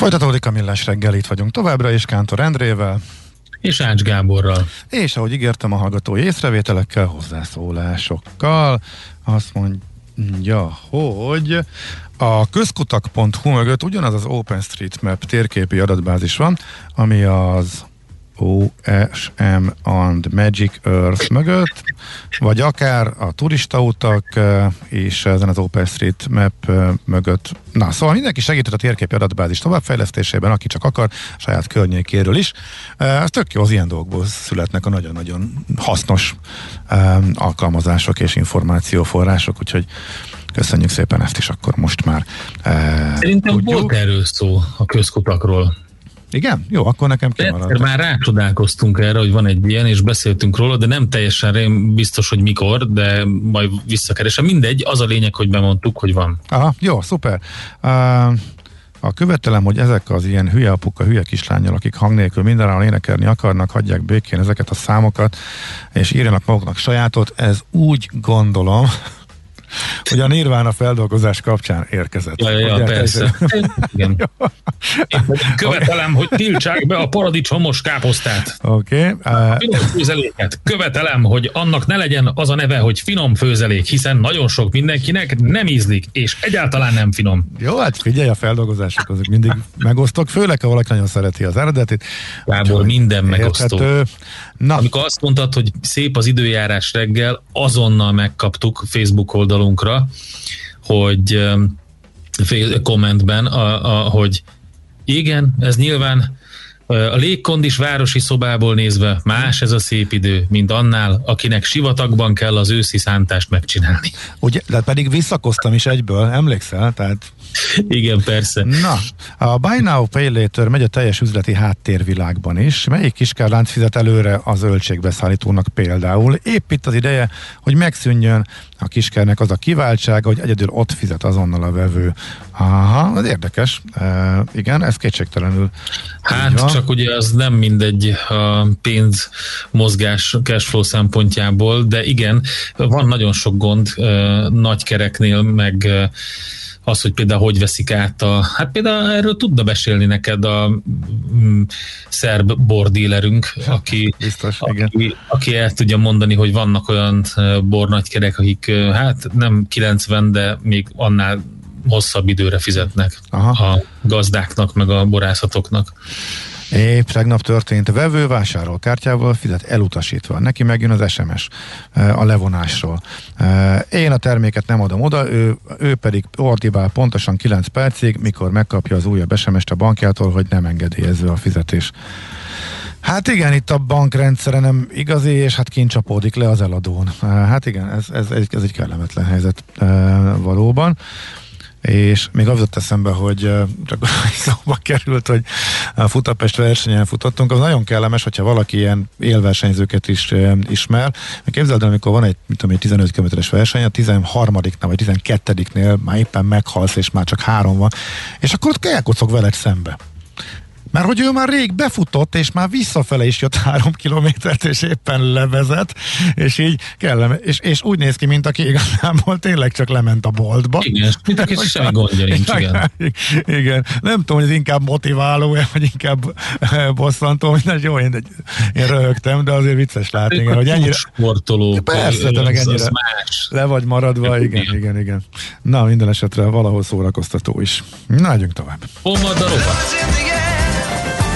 Folytatódik a millás reggel, itt vagyunk továbbra is Kántor Endrével. És Ács Gáborral. És ahogy ígértem a hallgatói észrevételekkel, hozzászólásokkal, azt mondja, hogy a közkutak.hu mögött ugyanaz az OpenStreetMap térképi adatbázis van, ami az OSM and Magic Earth mögött, vagy akár a turistautak és ezen az OpenStreetMap mögött. Na, szóval mindenki segített a térképi adatbázis továbbfejlesztésében, aki csak akar, saját környékéről is. Ez tök jó, az ilyen dolgokból születnek a nagyon-nagyon hasznos alkalmazások és információforrások, úgyhogy köszönjük szépen ezt is akkor most már. Szerintem tudjuk. volt erről szó a közkutakról. Igen? Jó, akkor nekem kimaradt. Már rácsodálkoztunk erre, hogy van egy ilyen, és beszéltünk róla, de nem teljesen biztos, hogy mikor, de majd visszakeresem. Mindegy, az a lényeg, hogy bemondtuk, hogy van. Aha, jó, szuper. Uh, a követelem, hogy ezek az ilyen hülye apuka, hülye kislányok, akik hang nélkül mindenáron énekelni akarnak, hagyják békén ezeket a számokat, és írjanak maguknak sajátot, ez úgy gondolom, hogy a Nirvana feldolgozás kapcsán érkezett. Ja, ja, ja persze. Igen. Követelem, hogy tiltsák be a paradicsomos káposztát. Oké. Okay. Uh... Finom főzeléket. Követelem, hogy annak ne legyen az a neve, hogy finom főzelék, hiszen nagyon sok mindenkinek nem ízlik, és egyáltalán nem finom. Jó, hát figyelj, a feldolgozások azok mindig megosztok, főleg ha valaki nagyon szereti az eredetit. Gábor, minden megosztó. Na. Amikor azt mondtad, hogy szép az időjárás reggel, azonnal megkaptuk Facebook oldalunkra, hogy kommentben, a, a, hogy igen, ez nyilván a légkondis városi szobából nézve más ez a szép idő, mint annál, akinek sivatagban kell az őszi szántást megcsinálni. Ugye, de pedig visszakoztam is egyből, emlékszel? Tehát... Igen, persze. Na, a Buy Now Pay Later megy a teljes üzleti háttérvilágban is. Melyik kiskárlánc fizet előre az öltségbeszállítónak például? Épp itt az ideje, hogy megszűnjön a kiskernek az a kiváltsága, hogy egyedül ott fizet azonnal a vevő. Aha, ez érdekes. E, igen, ez kétségtelenül. Hát csak ugye az nem mindegy a pénz mozgás cashflow szempontjából, de igen, van nagyon sok gond e, nagykereknél, meg e, az, hogy például hogy veszik át a, hát például erről tudna besélni neked a mm, szerb bordílerünk, aki, Biztos, aki, igen. aki el tudja mondani, hogy vannak olyan bornagykerek, akik hát nem 90, de még annál hosszabb időre fizetnek Aha. a gazdáknak, meg a borászatoknak. Épp tegnap történt, a vevő vásárol kártyával fizet elutasítva. Neki megjön az SMS a levonásról. Én a terméket nem adom oda, ő, ő pedig ordibál pontosan 9 percig, mikor megkapja az újabb SMS-t a bankjától, hogy nem engedélyező a fizetés. Hát igen, itt a bankrendszere nem igazi, és hát kint csapódik le az eladón. Hát igen, ez, ez, ez, ez egy kellemetlen helyzet valóban és még az jött eszembe, hogy csak szóba került, hogy a Futapest versenyen futottunk, az nagyon kellemes, hogyha valaki ilyen élversenyzőket is ismer. Képzeld el, amikor van egy, mit tudom, egy 15 km-es verseny, a 13 vagy 12-nél már éppen meghalsz, és már csak három van, és akkor ott elkocog veled szembe. Mert hogy ő már rég befutott, és már visszafele is jött három kilométert, és éppen levezet, és így kellene, és, és úgy néz ki, mint aki igazából tényleg csak lement a boltba. Igen, mint aki semmi gondja nincs, igen. igen. Nem tudom, hogy ez inkább motiváló, vagy inkább eh, bosszantó, mindegy, jó, én, én röhögtem, de azért vicces látni, igen, hogy ennyire... Sportoló. Persze, te meg ennyire más. le vagy maradva, igen, igen, igen, igen. Na, minden esetre valahol szórakoztató is. Na, tovább. A rovat.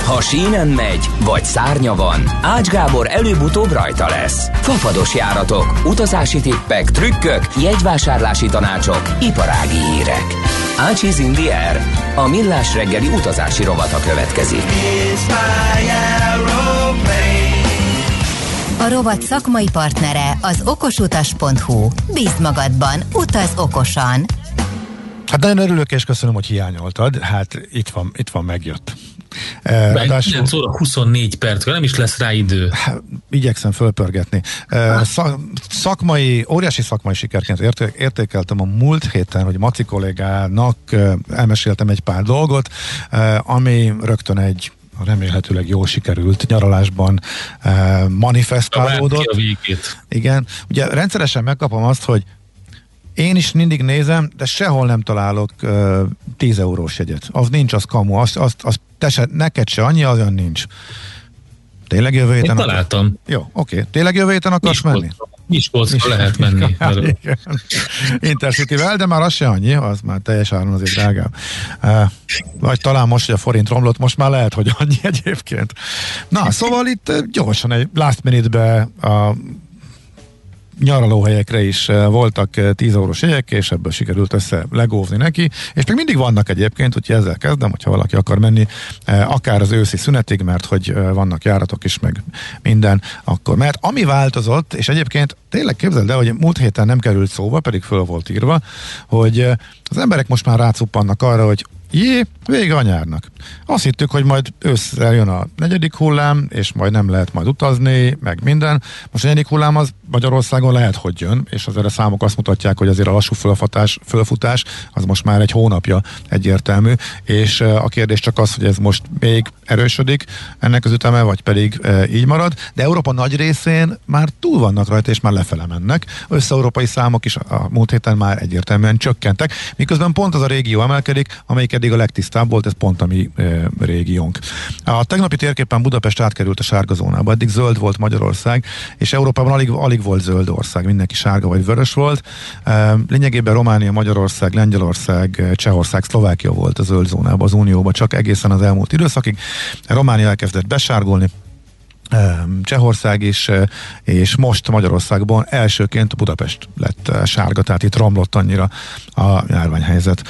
Ha sínen megy, vagy szárnya van, Ács Gábor előbb-utóbb rajta lesz. Fafados járatok, utazási tippek, trükkök, jegyvásárlási tanácsok, iparági hírek. Ácsiz Indier, a millás reggeli utazási rovata következik. A rovat szakmai partnere az okosutas.hu. Bízd magadban, utaz okosan! Hát nagyon örülök és köszönöm, hogy hiányoltad. Hát itt van, itt van, megjött Ráadásul, 9 óra 24 perc, nem is lesz rá idő. Hát, igyekszem fölpörgetni. Szakmai, óriási szakmai sikerként értékeltem a múlt héten, hogy Maci kollégának elmeséltem egy pár dolgot, ami rögtön egy remélhetőleg jól sikerült nyaralásban eh, manifestálódott. Igen, ugye rendszeresen megkapom azt, hogy én is mindig nézem, de sehol nem találok uh, 10 eurós jegyet. Az nincs, az kamu. Azt, azt, azt te se, neked se annyi, olyan nincs. Tényleg jövő héten? Én találtam. Akar... Jó, oké. Okay. Tényleg jövő héten akarsz Miskolc. menni? Miskolcra lehet menni. Intercity-vel, de már az se annyi, az már teljes áron azért drágább. Vagy talán most, hogy a forint romlott, most már lehet, hogy annyi egyébként. Na, szóval itt gyorsan egy last minute-be a nyaralóhelyekre is eh, voltak 10 eh, eurós jegyek, és ebből sikerült össze legóvni neki, és még mindig vannak egyébként, úgyhogy ezzel kezdem, hogyha valaki akar menni, eh, akár az őszi szünetig, mert hogy vannak járatok is, meg minden, akkor mert ami változott, és egyébként tényleg képzeld el, hogy múlt héten nem került szóba, pedig föl volt írva, hogy az emberek most már rácuppannak arra, hogy Jé, vége a nyárnak. Azt hittük, hogy majd ősszel jön a negyedik hullám, és majd nem lehet majd utazni, meg minden. Most a negyedik hullám az Magyarországon lehet, hogy jön, és azért a számok azt mutatják, hogy azért a lassú fölfutás, fölfutás az most már egy hónapja egyértelmű, és a kérdés csak az, hogy ez most még erősödik ennek az üteme, vagy pedig e, így marad, de Európa nagy részén már túl vannak rajta, és már lefele mennek. Össze-európai számok is a múlt héten már egyértelműen csökkentek, miközben pont az a régió emelkedik, amelyik eddig a legtisztább volt, ez pont a mi e, régiónk. A tegnapi térképen Budapest átkerült a sárga zónába, eddig zöld volt Magyarország, és Európában alig, alig volt zöld ország, mindenki sárga vagy vörös volt. Lényegében Románia, Magyarország, Lengyelország, Csehország, Szlovákia volt a zöld zónában, az Unióban, csak egészen az elmúlt időszakig. Románia elkezdett besárgolni, Csehország is, és most Magyarországban elsőként Budapest lett sárga, tehát itt romlott annyira a járványhelyzet.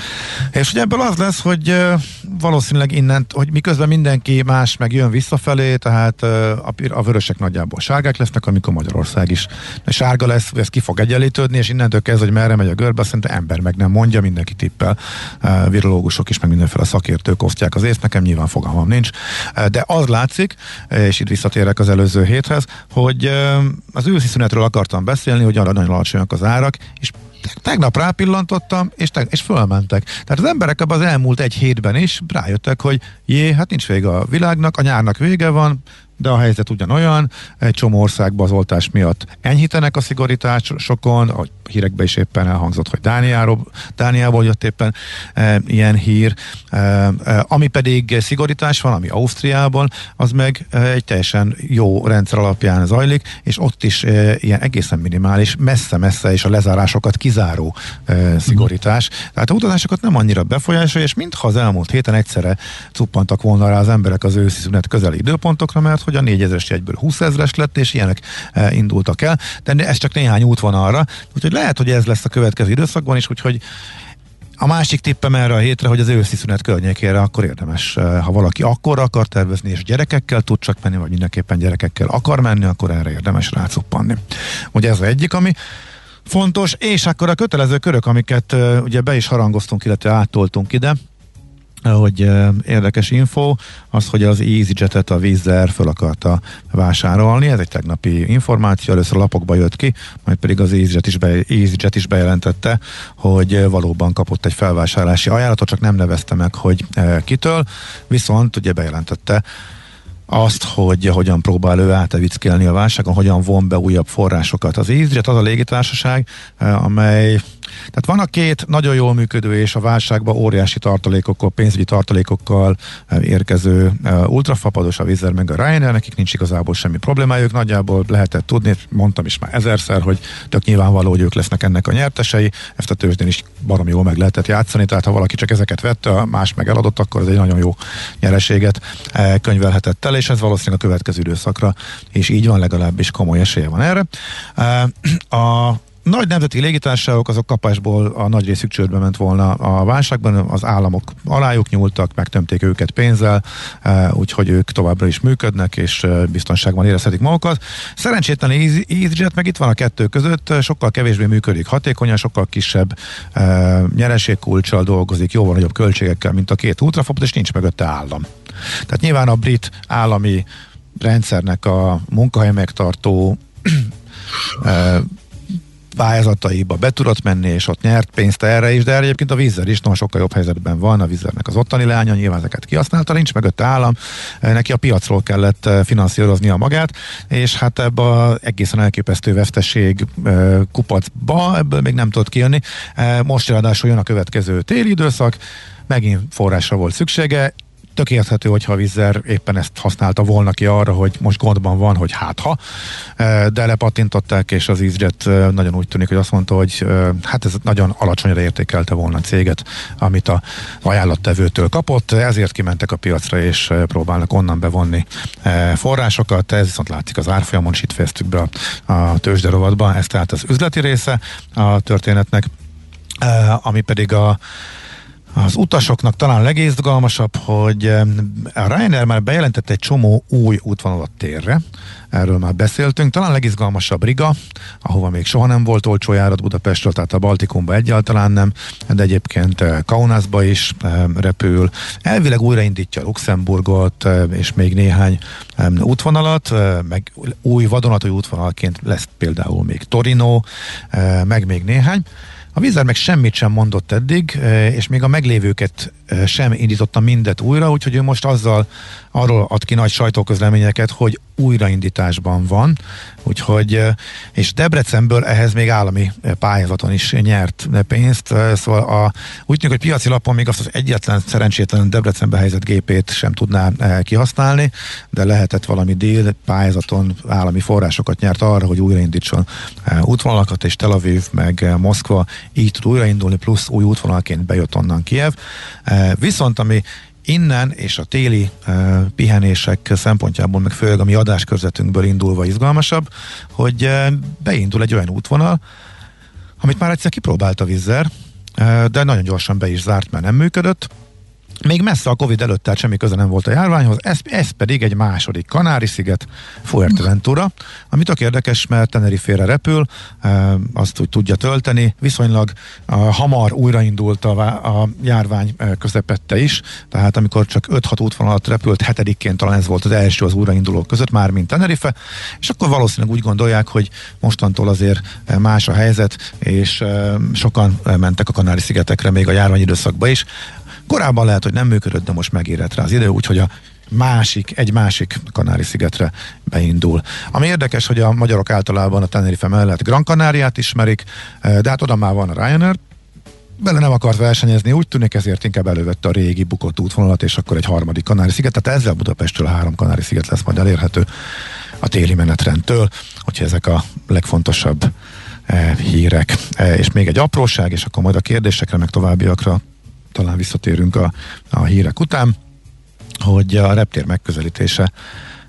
És hogy ebből az lesz, hogy valószínűleg innen, hogy miközben mindenki más meg jön visszafelé, tehát a, vörösek nagyjából sárgák lesznek, amikor Magyarország is sárga lesz, ez ki fog egyenlítődni, és innentől kezdve, hogy merre megy a görbe, szerintem ember meg nem mondja, mindenki tippel, virológusok is, meg mindenféle szakértők osztják az észt, nekem nyilván fogalmam nincs, de az látszik, és itt visszatérek visszatérek az előző héthez, hogy az őszi szünetről akartam beszélni, hogy arra nagyon alacsonyak az árak, és tegnap rápillantottam, és, te, és fölmentek. Tehát az emberek abban az elmúlt egy hétben is rájöttek, hogy jé, hát nincs vége a világnak, a nyárnak vége van, de a helyzet ugyanolyan, egy csomó országban az oltás miatt enyhítenek a szigorításokon, a hírekben is éppen elhangzott, hogy Dániáról, Dániából jött éppen e, ilyen hír, e, e, ami pedig szigorítás van, ami Ausztriában, az meg e, egy teljesen jó rendszer alapján zajlik, és ott is e, ilyen egészen minimális, messze-messze és a lezárásokat kizáró e, szigorítás. Tehát a utazásokat nem annyira befolyásolja, és mintha az elmúlt héten egyszerre cuppantak volna rá az emberek az őszi szünet közeli időpontokra, mert hogy a 4000-es jegyből 20 ezres lett, és ilyenek e, indultak el, de ez csak néhány út van arra, úgyhogy lehet, hogy ez lesz a következő időszakban is, úgyhogy a másik tippem erre a hétre, hogy az őszi szünet környékére akkor érdemes, e, ha valaki akkor akar tervezni, és gyerekekkel tud csak menni, vagy mindenképpen gyerekekkel akar menni, akkor erre érdemes rácuppanni. Ugye ez az egyik, ami fontos, és akkor a kötelező körök, amiket uh, ugye be is harangoztunk, illetve áttoltunk ide, hogy érdekes info, az, hogy az EasyJet-et a Wizz föl akarta vásárolni, ez egy tegnapi információ, először a lapokba jött ki, majd pedig az EasyJet is, be, EasyJet is bejelentette, hogy valóban kapott egy felvásárlási ajánlatot, csak nem nevezte meg, hogy kitől, viszont ugye bejelentette, azt, hogy hogyan próbál ő átevickelni a válságon, hogyan von be újabb forrásokat. Az EasyJet az a légitársaság, amely tehát van a két nagyon jól működő és a válságban óriási tartalékokkal, pénzügyi tartalékokkal eh, érkező eh, ultrafapados, a Vizer meg a Ryanair, nekik nincs igazából semmi problémájuk, nagyjából lehetett tudni, mondtam is már ezerszer, hogy tök nyilvánvaló, hogy ők lesznek ennek a nyertesei, ezt a tőzsdén is barom jól meg lehetett játszani, tehát ha valaki csak ezeket vette, más meg eladott, akkor ez egy nagyon jó nyereséget eh, könyvelhetett el, és ez valószínűleg a következő időszakra és így van, legalábbis komoly esélye van erre. A nagy nemzeti légitársaságok azok kapásból a nagy részük csődbe ment volna a válságban, az államok alájuk nyúltak, megtömték őket pénzzel, e, úgyhogy ők továbbra is működnek, és e, biztonságban érezhetik magukat. Szerencsétlen EasyJet meg itt van a kettő között, sokkal kevésbé működik hatékonyan, sokkal kisebb e, nyereségkulcsal dolgozik, jóval nagyobb költségekkel, mint a két ultrafopot, és nincs mögötte állam. Tehát nyilván a brit állami rendszernek a munkahely megtartó pályázataiba be tudott menni, és ott nyert pénzt erre is, de egyébként a vízzel is nagyon sokkal jobb helyzetben van, a vízernek az ottani leánya, nyilván ezeket kihasználta, nincs mögött állam, neki a piacról kellett finanszíroznia magát, és hát ebbe a egészen elképesztő veszteség kupacba, ebből még nem tudott kijönni. Most ráadásul jön a következő téli időszak, megint forrásra volt szüksége, tök érthető, hogyha a Vizzer éppen ezt használta volna ki arra, hogy most gondban van, hogy hát ha, de lepatintották, és az EasyJet nagyon úgy tűnik, hogy azt mondta, hogy hát ez nagyon alacsonyra értékelte volna a céget, amit a ajánlattevőtől kapott, ezért kimentek a piacra, és próbálnak onnan bevonni forrásokat, ez viszont látszik az árfolyamon, is itt fejeztük be a, a tőzsderovatban, ez tehát az üzleti része a történetnek, ami pedig a az utasoknak talán legizgalmasabb, hogy a Ryanair már bejelentett egy csomó új útvonalat térre, erről már beszéltünk. Talán legizgalmasabb Riga, ahova még soha nem volt olcsó járat Budapestről, tehát a Baltikumba egyáltalán nem, de egyébként eh, Kaunasba is eh, repül. Elvileg újraindítja Luxemburgot, eh, és még néhány útvonalat, meg új vadonatúj útvonalként lesz például még Torino, meg még néhány. A vízer meg semmit sem mondott eddig, és még a meglévőket sem indította mindet újra, úgyhogy ő most azzal arról ad ki nagy sajtóközleményeket, hogy újraindításban van, úgyhogy, és Debrecenből ehhez még állami pályázaton is nyert pénzt, szóval a, úgy tűnik, hogy piaci lapon még azt az egyetlen szerencsétlen Debrecenbe helyezett gépét sem tudná kihasználni, de lehetett valami dél pályázaton állami forrásokat nyert arra, hogy újraindítson útvonalakat, és Tel Aviv meg Moszkva így tud újraindulni, plusz új útvonalként bejött onnan Kiev. Viszont ami innen és a téli uh, pihenések szempontjából, meg főleg a mi adáskörzetünkből indulva izgalmasabb, hogy uh, beindul egy olyan útvonal, amit már egyszer kipróbált a vízzer, uh, de nagyon gyorsan be is zárt, mert nem működött, még messze a Covid előtt, tehát semmi köze nem volt a járványhoz, ez, ez pedig egy második Kanári-sziget, Fuerteventura, ami tök érdekes, mert Tenerife-re repül, e, azt úgy tudja tölteni, viszonylag e, hamar újraindult a, a járvány e, közepette is, tehát amikor csak 5-6 útvonalat repült, hetedikként talán ez volt az első az újraindulók között, már mint Tenerife, és akkor valószínűleg úgy gondolják, hogy mostantól azért más a helyzet, és e, sokan mentek a Kanári-szigetekre még a járvány időszakban is, Korábban lehet, hogy nem működött, de most megérett rá az idő, úgyhogy a másik, egy másik Kanári-szigetre beindul. Ami érdekes, hogy a magyarok általában a Tenerife mellett Gran Canáriát ismerik, eh, de hát oda már van a Ryanair, bele nem akart versenyezni, úgy tűnik, ezért inkább elővette a régi bukott útvonalat, és akkor egy harmadik Kanári-sziget, tehát ezzel Budapestről három Kanári-sziget lesz majd elérhető a téli menetrendtől, hogyha ezek a legfontosabb eh, hírek. Eh, és még egy apróság, és akkor majd a kérdésekre, meg továbbiakra talán visszatérünk a, a hírek után, hogy a reptér megközelítése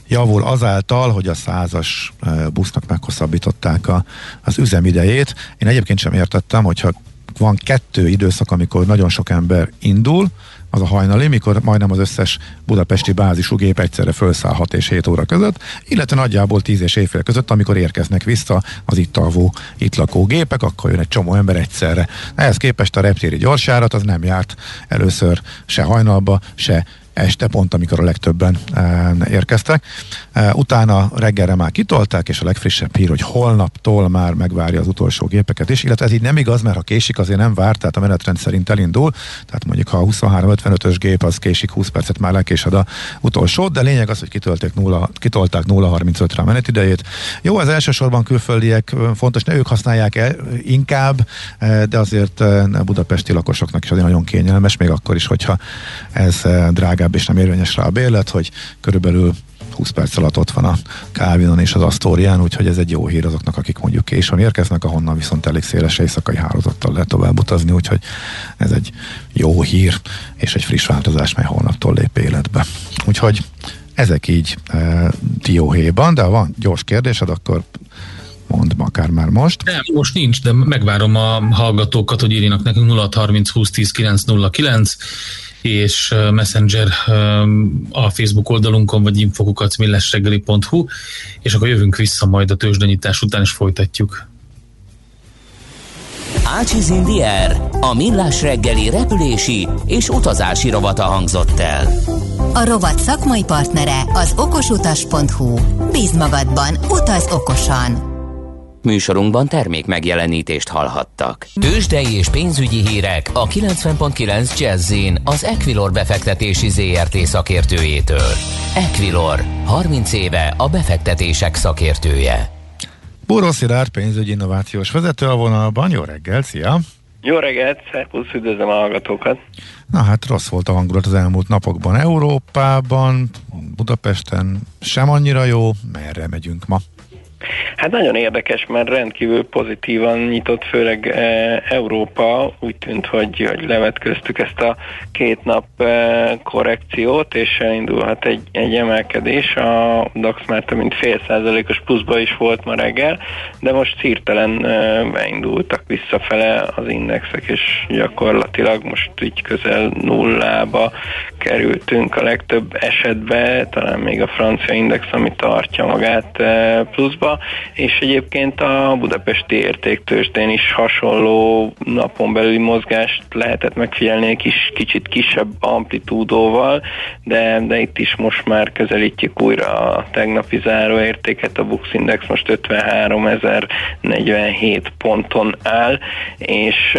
javul azáltal, hogy a százas busznak meghosszabbították a, az üzemidejét. Én egyébként sem értettem, hogyha van kettő időszak, amikor nagyon sok ember indul, az a hajnali, mikor majdnem az összes budapesti bázisú gép egyszerre felszáll 6 és 7 óra között, illetve nagyjából 10 és éjfél között, amikor érkeznek vissza az itt alvó, itt lakó gépek, akkor jön egy csomó ember egyszerre. Ehhez képest a reptéri gyorsjárat az nem járt először se hajnalba, se este pont, amikor a legtöbben e, érkeztek. E, utána reggelre már kitolták, és a legfrissebb hír, hogy holnaptól már megvárja az utolsó gépeket is, illetve ez így nem igaz, mert ha késik, azért nem vár, tehát a menetrend szerint elindul, tehát mondjuk ha a 23-55-ös gép az késik 20 percet, már lekésed a utolsó, de lényeg az, hogy kitolták 0, kitolták 0-35-re a menetidejét. Jó, az elsősorban külföldiek, fontos, ne ők használják el inkább, de azért a budapesti lakosoknak is azért nagyon kényelmes, még akkor is, hogyha ez drága és nem érvényes rá a bérlet, hogy körülbelül 20 perc alatt ott van a Kávinon és az Asztórián, úgyhogy ez egy jó hír azoknak, akik mondjuk későn érkeznek, ahonnan viszont elég széles éjszakai hálózattal lehet tovább utazni, úgyhogy ez egy jó hír, és egy friss változás, mely holnaptól lép életbe. Úgyhogy ezek így e, dióhéjban, de ha van gyors kérdésed, akkor mond akár már most. Nem, most nincs, de megvárom a hallgatókat, hogy írjanak nekünk 0630 20 10 909 és Messenger a Facebook oldalunkon, vagy infokukacmillesreggeli.hu, és akkor jövünk vissza majd a tőzsdenyítás után, és folytatjuk. Ácsiz Indier, a millás reggeli repülési és utazási rovata hangzott el. A rovat szakmai partnere az okosutas.hu. Bíz magadban, utaz okosan! Műsorunkban termék megjelenítést hallhattak. Tőzsdei és pénzügyi hírek a 90.9 jazz az Equilor befektetési ZRT szakértőjétől. Equilor, 30 éve a befektetések szakértője. Bóró Szilárd pénzügyi innovációs vezető a vonalban. Jó reggel, szia! Jó reggelt, szervusz, üdvözlöm a hallgatókat! Na hát rossz volt a hangulat az elmúlt napokban Európában, Budapesten sem annyira jó, merre megyünk ma? Hát nagyon érdekes, mert rendkívül pozitívan nyitott, főleg e, Európa. Úgy tűnt, hogy, hogy levetköztük ezt a két nap e, korrekciót, és elindulhat egy, egy emelkedés. A DAX már több mint fél százalékos pluszba is volt ma reggel, de most szírtelen e, beindultak visszafele az indexek, és gyakorlatilag most így közel nullába kerültünk a legtöbb esetben, talán még a francia index, ami tartja magát e, pluszba és egyébként a budapesti értéktősdén is hasonló napon belüli mozgást lehetett megfigyelni egy kis, kicsit kisebb amplitúdóval, de, de itt is most már közelítjük újra a tegnapi záróértéket, a Bux Index most 53.047 ponton áll, és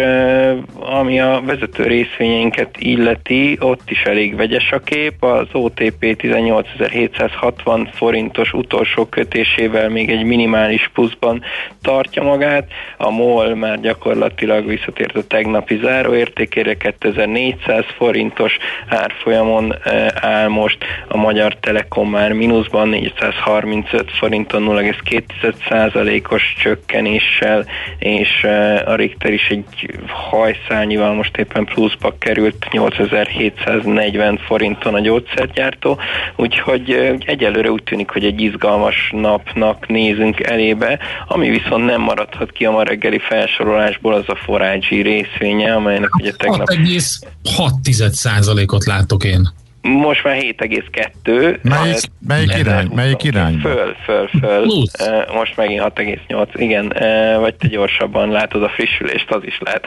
ami a vezető részvényeinket illeti, ott is elég vegyes a kép, az OTP 18.760 forintos utolsó kötésével még egy minimális pluszban tartja magát, a MOL már gyakorlatilag visszatért a tegnapi záróértékére, 2400 forintos árfolyamon eh, áll most, a Magyar Telekom már mínuszban 435 forinton 0,2%-os csökkenéssel, és eh, a Richter is egy hajszálnyival most éppen pluszba került 8740 forinton a gyógyszergyártó, úgyhogy eh, egyelőre úgy tűnik, hogy egy izgalmas napnak nézünk nézünk elébe, ami viszont nem maradhat ki a ma reggeli felsorolásból, az a forágyi részvénye, amelynek ugye tegnap... 6,6%-ot látok én. Most már 7,2. Melyik, melyik irány? Melyik irány? Föl, föl, föl. Plusz. Most megint 6,8. Igen, vagy te gyorsabban látod a frissülést, az is lehet.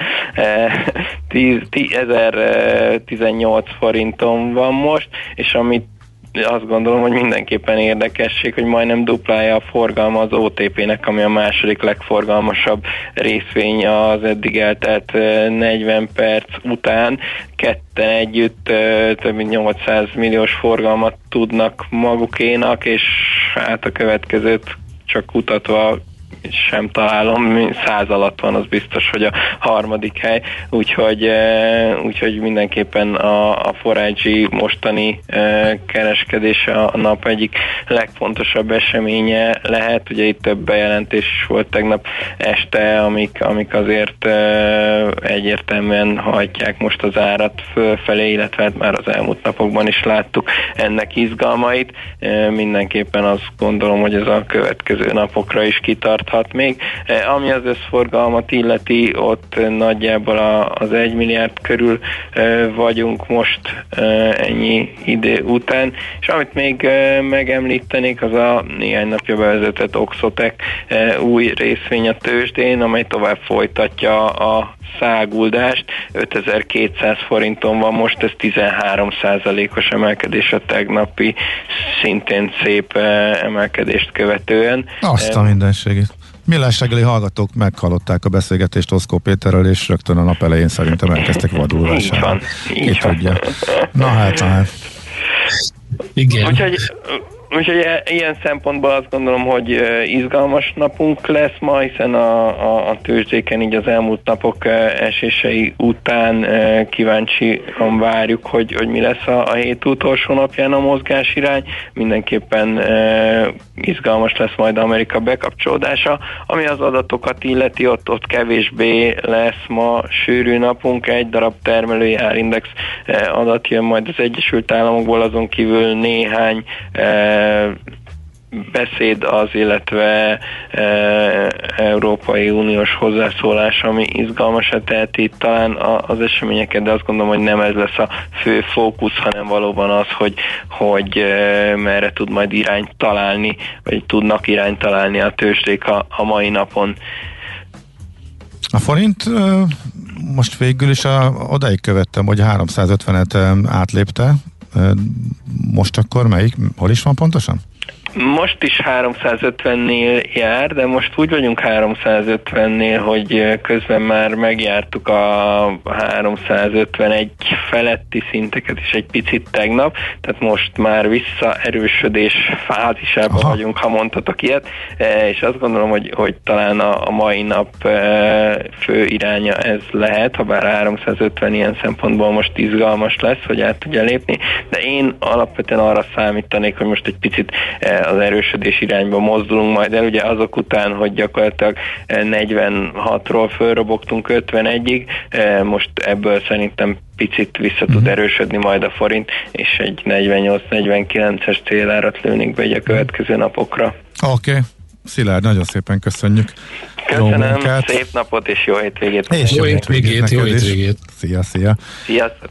10, 1018 forinton van most, és amit azt gondolom, hogy mindenképpen érdekesség, hogy majdnem duplája a forgalma az OTP-nek, ami a második legforgalmasabb részvény az eddig eltelt 40 perc után. Ketten együtt több mint 800 milliós forgalmat tudnak magukénak, és hát a következőt csak kutatva sem találom, száz alatt van, az biztos, hogy a harmadik hely, úgyhogy, eh, úgyhogy mindenképpen a, a forágyi mostani eh, kereskedése a nap egyik legfontosabb eseménye lehet, ugye itt több bejelentés is volt tegnap este, amik, amik azért eh, egyértelműen hajtják most az árat fölfelé, illetve hát már az elmúlt napokban is láttuk ennek izgalmait. Mindenképpen azt gondolom, hogy ez a következő napokra is kitart maradhat még. E, ami az összforgalmat illeti, ott nagyjából az 1 milliárd körül e, vagyunk most e, ennyi idő után, és amit még megemlítenék, az a néhány napja bevezetett Oxotec új részvény a tőzsdén, amely tovább folytatja a száguldást, 5200 forinton van most, ez 13% os emelkedés a tegnapi szintén szép emelkedést követően. Azt a mindenségét. Millás reggeli hallgatók meghallották a beszélgetést Oszkó Péterrel, és rögtön a nap elején szerintem elkezdtek vadul Így van, így Ki van. tudja. Na hát, na hát. Igen. Úgyhogy Úgyhogy ilyen szempontból azt gondolom, hogy izgalmas napunk lesz ma, hiszen a, a, a tőzsdéken így az elmúlt napok esései után kíváncsian várjuk, hogy, hogy mi lesz a, a hét utolsó napján a mozgás irány. Mindenképpen izgalmas lesz majd Amerika bekapcsolódása. Ami az adatokat illeti, ott, ott kevésbé lesz ma sűrű napunk, egy darab termelői árindex adat jön majd az Egyesült Államokból, azon kívül néhány beszéd az, illetve e, Európai Uniós hozzászólás, ami izgalmasat teheti talán az eseményeket, de azt gondolom, hogy nem ez lesz a fő fókusz, hanem valóban az, hogy, hogy e, merre tud majd irányt találni, vagy tudnak irányt találni a tőzsdék a, a mai napon. A forint most végül is a, odaig követtem, hogy 350-et átlépte. Most akkor melyik? Hol is van pontosan? Most is 350-nél jár, de most úgy vagyunk 350-nél, hogy közben már megjártuk a 351 feletti szinteket is egy picit tegnap, tehát most már visszaerősödés fázisában Aha. vagyunk, ha mondhatok ilyet, e, és azt gondolom, hogy, hogy talán a, a mai nap e, fő iránya ez lehet, ha bár 350 ilyen szempontból most izgalmas lesz, hogy át tudja lépni, de én alapvetően arra számítanék, hogy most egy picit e, az erősödés irányba mozdulunk majd el, ugye azok után, hogy gyakorlatilag 46-ról eh, fölrobogtunk 51-ig, eh, most ebből szerintem picit vissza tud uh-huh. erősödni majd a forint, és egy 48-49-es célárat lőnénk be a következő napokra. Oké. Okay. Szilárd, nagyon szépen köszönjük. Köszönöm, szép napot és jó hétvégét. És jó hétvégét, jó hétvégét. Szia, szia. Sziasztok.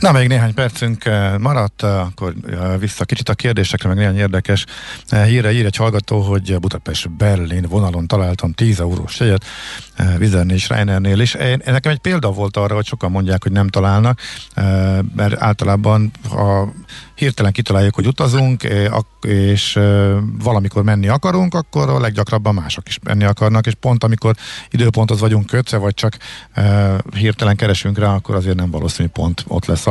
Na, még néhány percünk eh, maradt, eh, akkor eh, vissza kicsit a kérdésekre, meg néhány érdekes híre ír egy hallgató, hogy Budapest-Berlin vonalon találtam 10 eurós jegyet, Vizerni és Reinernél is. Nekem egy példa volt arra, hogy sokan mondják, hogy nem találnak, mert általában a hirtelen kitaláljuk, hogy utazunk, és valamikor menni akarunk, akkor a leggyakrabban mások is menni akarnak, és pont amikor időponthoz vagyunk kötve, vagy csak hirtelen keresünk rá, akkor azért nem valószínű pont ott lesz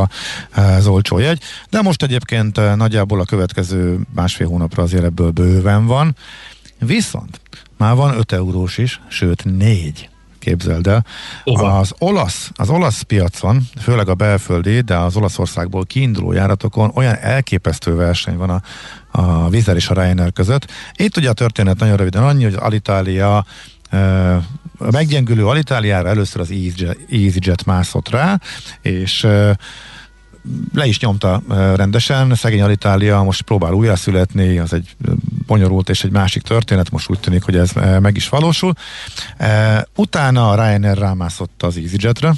az olcsó jegy. De most egyébként nagyjából a következő másfél hónapra azért ebből bőven van. Viszont már van 5 eurós is, sőt 4 képzeld el. Oha. Az olasz, az olasz piacon, főleg a belföldi, de az Olaszországból kiinduló járatokon olyan elképesztő verseny van a, a Vizer és a Ryanair között. Itt ugye a történet nagyon röviden annyi, hogy Alitalia a meggyengülő Alitáliára először az EasyJet, EasyJet mászott rá, és le is nyomta rendesen, szegény Alitália most próbál újra születni, az egy bonyolult és egy másik történet, most úgy tűnik, hogy ez meg is valósul. Utána a Ryanair rámászott az EasyJetre,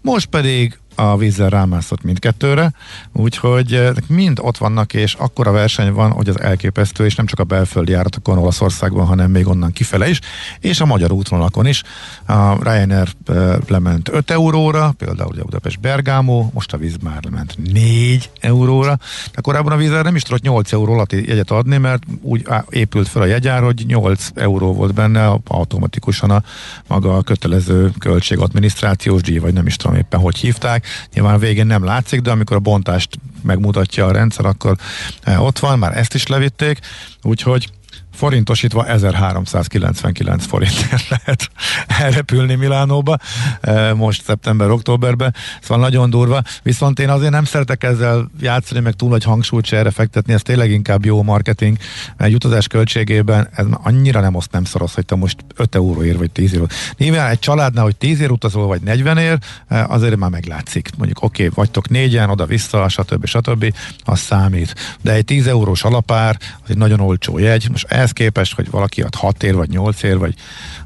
most pedig a vízzel rámászott mindkettőre, úgyhogy eh, mind ott vannak, és akkora verseny van, hogy az elképesztő, és nem csak a belföldi járatokon Olaszországban, hanem még onnan kifele is, és a magyar útvonalakon is. A Ryanair eh, lement 5 euróra, például ugye Budapest Bergamo, most a víz már lement 4 euróra, de korábban a vízzel nem is tudott 8 euró alatti jegyet adni, mert úgy épült fel a jegyár, hogy 8 euró volt benne automatikusan a maga a kötelező költségadminisztrációs díj, vagy nem is tudom éppen, hogy hívták, Nyilván a végén nem látszik, de amikor a bontást megmutatja a rendszer, akkor eh, ott van, már ezt is levitték, úgyhogy forintosítva 1399 forintért lehet elrepülni Milánóba, e, most szeptember-októberben, szóval nagyon durva, viszont én azért nem szeretek ezzel játszani, meg túl nagy hangsúlyt se erre fektetni, ez tényleg inkább jó marketing, egy utazás költségében ez annyira nem oszt nem szoros, hogy te most 5 euróért vagy 10 euró. Nyilván egy családnál, hogy 10 ér utazol, vagy 40 ér, e, azért már meglátszik. Mondjuk oké, okay, vagytok négyen, oda-vissza, stb. stb. az számít. De egy 10 eurós alapár, az egy nagyon olcsó jegy. Most ehhez képest, hogy valaki ad 6 ér, vagy 8 ér, vagy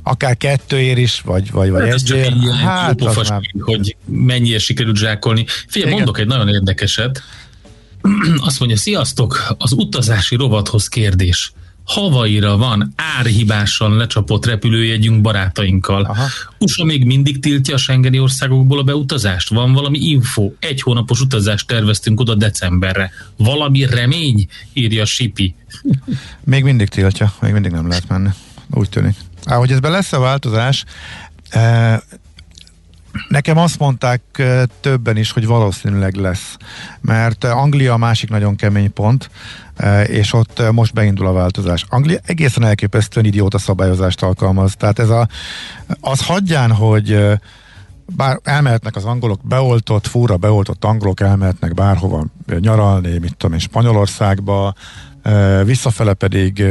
akár kettő ér is, vagy, vagy, vagy hát egy ér. Hát, az már... hogy mennyire sikerült zsákolni. Figyelj, mondok egy nagyon érdekeset. Azt mondja, sziasztok, az utazási rovathoz kérdés. Havaira van árhibásan lecsapott repülőjegyünk barátainkkal. Aha. USA még mindig tiltja a Schengeni országokból a beutazást? Van valami info? Egy hónapos utazást terveztünk oda decemberre. Valami remény? Írja Sipi. Még mindig tiltja, még mindig nem lehet menni. Úgy tűnik. Ahogy ezben lesz a változás, e, Nekem azt mondták többen is, hogy valószínűleg lesz, mert Anglia a másik nagyon kemény pont, és ott most beindul a változás. Anglia egészen elképesztően idióta szabályozást alkalmaz, tehát ez a, az hagyján, hogy bár elmehetnek az angolok, beoltott, fúra beoltott angolok elmehetnek bárhova nyaralni, mit tudom én, Spanyolországba, visszafele pedig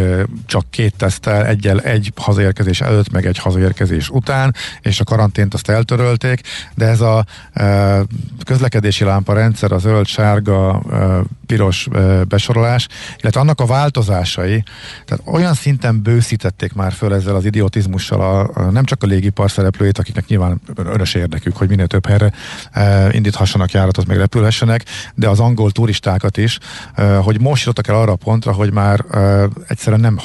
csak két tesztel, egyel egy hazaérkezés előtt, meg egy hazaérkezés után, és a karantént azt eltörölték, de ez a közlekedési lámpa rendszer, a zöld, sárga, piros besorolás, illetve annak a változásai, tehát olyan szinten bőszítették már föl ezzel az idiotizmussal a, nem csak a légipar szereplőit, akiknek nyilván örös érdekük, hogy minél több helyre indíthassanak járatot, meg repülhessenek, de az angol turistákat is, hogy most jutottak el arra a pontra, hogy már egyszerűen nem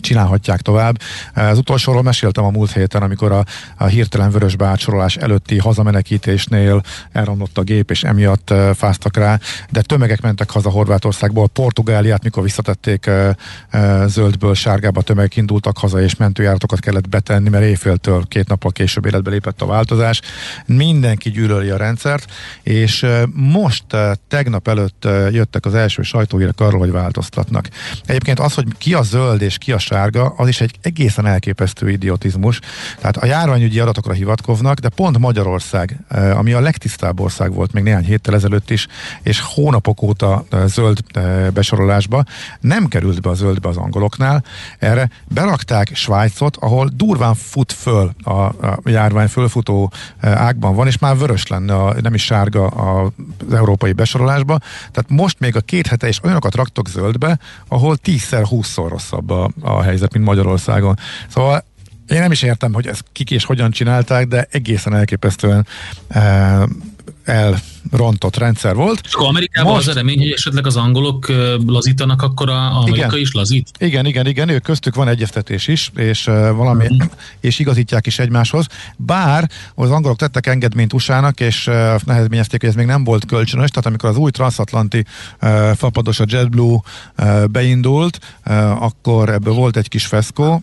csinálhatják tovább. Az utolsóról meséltem a múlt héten, amikor a, a hirtelen vörös beátsorolás előtti hazamenekítésnél elromlott a gép, és emiatt uh, fáztak rá, de tömegek mentek haza Horvátországból, Portugáliát, mikor visszatették uh, uh, zöldből sárgába, tömegek indultak haza, és mentőjáratokat kellett betenni, mert éjféltől két nappal később életbe lépett a változás. Mindenki gyűlöli a rendszert, és most tegnap előtt jöttek az első sajtóhírek arról, hogy változtatnak. Egyébként az, hogy ki a zöld és ki a sárga, az is egy egészen elképesztő idiotizmus. Tehát a járványügyi adatokra hivatkoznak, de pont Magyarország, eh, ami a legtisztább ország volt még néhány héttel ezelőtt is, és hónapok óta eh, zöld eh, besorolásba, nem került be a zöldbe az angoloknál. Erre berakták Svájcot, ahol durván fut föl a, a járvány fölfutó ágban van, és már vörös lenne, a, nem is sárga az európai besorolásba. Tehát most még a két hete is olyanokat raktok zöldbe, ahol tízszer, húszszor rosszabb a, a a helyzet, mint Magyarországon. Szóval én nem is értem, hogy ezt kik és hogyan csinálták, de egészen elképesztően e, elrontott rendszer volt. És Amerikában Most... az a remény, hogy esetleg az angolok lazítanak, akkor a Amerika igen. is lazít? Igen, igen, igen, ők köztük van egyeztetés is, és valami, mm. és igazítják is egymáshoz. Bár az angolok tettek engedményt USA-nak, és nehezményezték, hogy ez még nem volt kölcsönös, tehát amikor az új transatlanti uh, fapados, a JetBlue uh, beindult, uh, akkor ebből volt egy kis feszkó,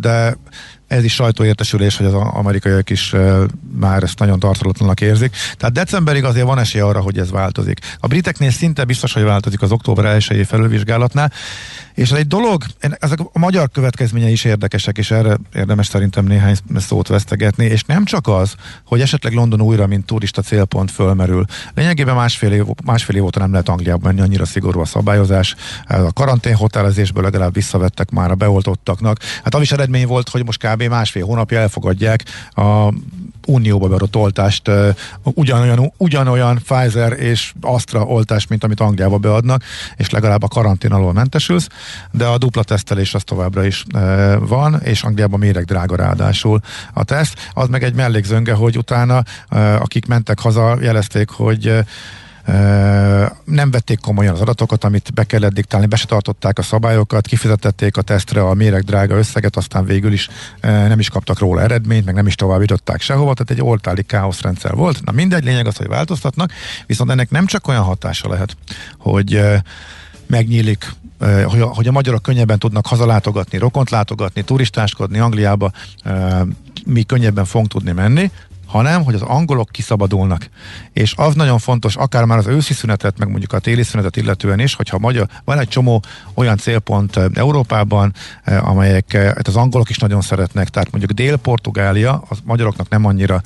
de ez is sajtóértesülés, hogy az amerikaiak is már ezt nagyon tartalatlanak érzik. Tehát decemberig azért van esély arra, hogy ez változik. A briteknél szinte biztos, hogy változik az október 1 felülvizsgálatnál, és ez egy dolog, ezek a magyar következményei is érdekesek, és erre érdemes szerintem néhány szót vesztegetni, és nem csak az, hogy esetleg London újra, mint turista célpont fölmerül. Lényegében másfél év, másfél év óta nem lehet Angliába menni, annyira szigorú a szabályozás. A karanténhotelezésből legalább visszavettek már a beoltottaknak. Hát az is eredmény volt, hogy most kb. másfél hónapja elfogadják a unióba beadott oltást, ugyanolyan, ugyanolyan Pfizer és Astra oltást, mint amit Angliába beadnak, és legalább a karantén alól mentesülsz, de a dupla tesztelés az továbbra is van, és Angliában méreg drága ráadásul a teszt. Az meg egy mellékzönge, hogy utána akik mentek haza, jelezték, hogy nem vették komolyan az adatokat, amit be kellett diktálni, be se tartották a szabályokat, kifizetették a tesztre a méreg drága összeget, aztán végül is nem is kaptak róla eredményt, meg nem is továbbították sehova, tehát egy oltáli káoszrendszer volt. Na mindegy, lényeg az, hogy változtatnak, viszont ennek nem csak olyan hatása lehet, hogy megnyílik hogy a, hogy a magyarok könnyebben tudnak hazalátogatni, rokont látogatni, turistáskodni Angliába, mi könnyebben fogunk tudni menni, hanem hogy az angolok kiszabadulnak. És az nagyon fontos, akár már az őszi szünetet, meg mondjuk a téli szünetet illetően is, hogyha magyar, van egy csomó olyan célpont eh, Európában, eh, amelyek hát az angolok is nagyon szeretnek, tehát mondjuk Dél-Portugália, az magyaroknak nem annyira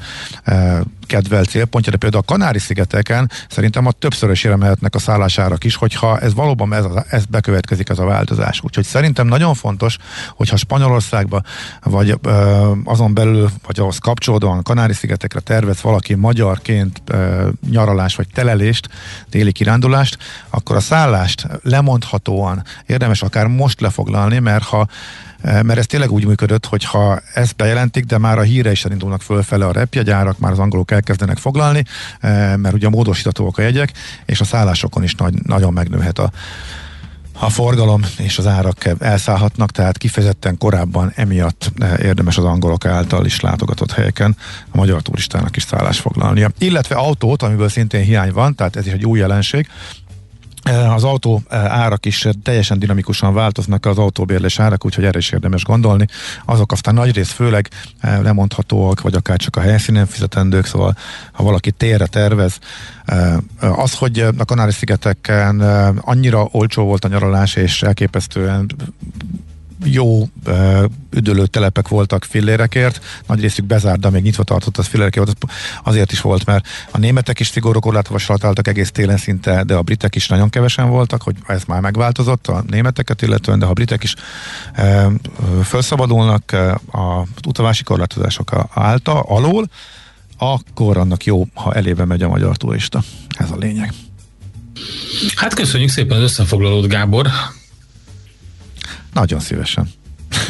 kedvelt célpontja, de például a Kanári-szigeteken szerintem a többszörösére mehetnek a szállásárak is, hogyha ez valóban ez, ez bekövetkezik ez a változás. Úgyhogy szerintem nagyon fontos, hogyha Spanyolországba, vagy ö, azon belül, vagy ahhoz kapcsolódóan Kanári-szigetekre tervez valaki magyarként ö, nyaralás vagy telelést, téli kirándulást, akkor a szállást lemondhatóan érdemes akár most lefoglalni, mert ha mert ez tényleg úgy működött, hogy ha ezt bejelentik, de már a híre is elindulnak fölfele a repjegyárak, már az angolok elkezdenek foglalni, mert ugye módosíthatóak a jegyek, és a szállásokon is nagy, nagyon megnőhet a, a forgalom és az árak elszállhatnak, tehát kifejezetten korábban emiatt érdemes az angolok által is látogatott helyeken a magyar turistának is szállás foglalnia. Illetve autót, amiből szintén hiány van, tehát ez is egy új jelenség, az autó eh, árak is teljesen dinamikusan változnak az autóbérlés árak, úgyhogy erre is érdemes gondolni. Azok aztán nagy rész főleg eh, lemondhatóak, vagy akár csak a helyszínen fizetendők, szóval ha valaki térre tervez, az, hogy a Kanári-szigeteken annyira olcsó volt a nyaralás, és elképesztően jó üdülő telepek voltak fillérekért, nagy részük bezárt, de még nyitva tartott az fillérekért, azért is volt, mert a németek is szigorú korlátozással álltak egész télen szinte, de a britek is nagyon kevesen voltak, hogy ez már megváltozott a németeket illetően, de a britek is uh, felszabadulnak a utavási korlátozások által, alól, akkor annak jó, ha elébe megy a magyar turista. Ez a lényeg. Hát köszönjük szépen az összefoglalót, Gábor. Nagyon szívesen.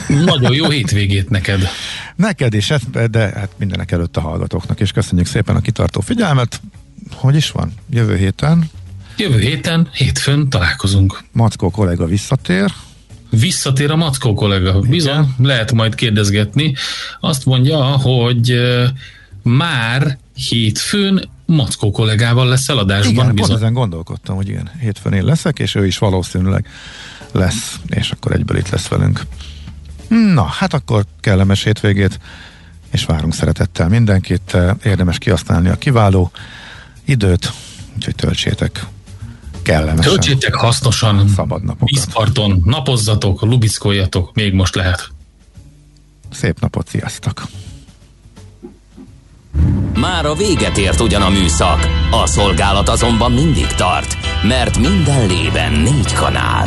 Nagyon jó hétvégét neked. Neked is, de hát mindenek előtt a hallgatóknak, és köszönjük szépen a kitartó figyelmet. Hogy is van? Jövő héten? Jövő héten, hétfőn találkozunk. Mackó kollega visszatér. Visszatér a Mackó kollega. Bizony, Igen. lehet majd kérdezgetni. Azt mondja, hogy már hétfőn Mackó kollégával lesz eladásban. Igen, bizony. ezen gondolkodtam, hogy igen, hétfőn én leszek, és ő is valószínűleg lesz, és akkor egyből itt lesz velünk. Na, hát akkor kellemes hétvégét, és várunk szeretettel mindenkit. Érdemes kihasználni a kiváló időt, úgyhogy töltsétek kellemesen. Töltsétek hasznosan, szabad napokat. Vízparton, napozzatok, lubiszkoljatok, még most lehet. Szép napot, sziasztok! Már a véget ért ugyan a műszak, a szolgálat azonban mindig tart, mert minden lében négy kanál.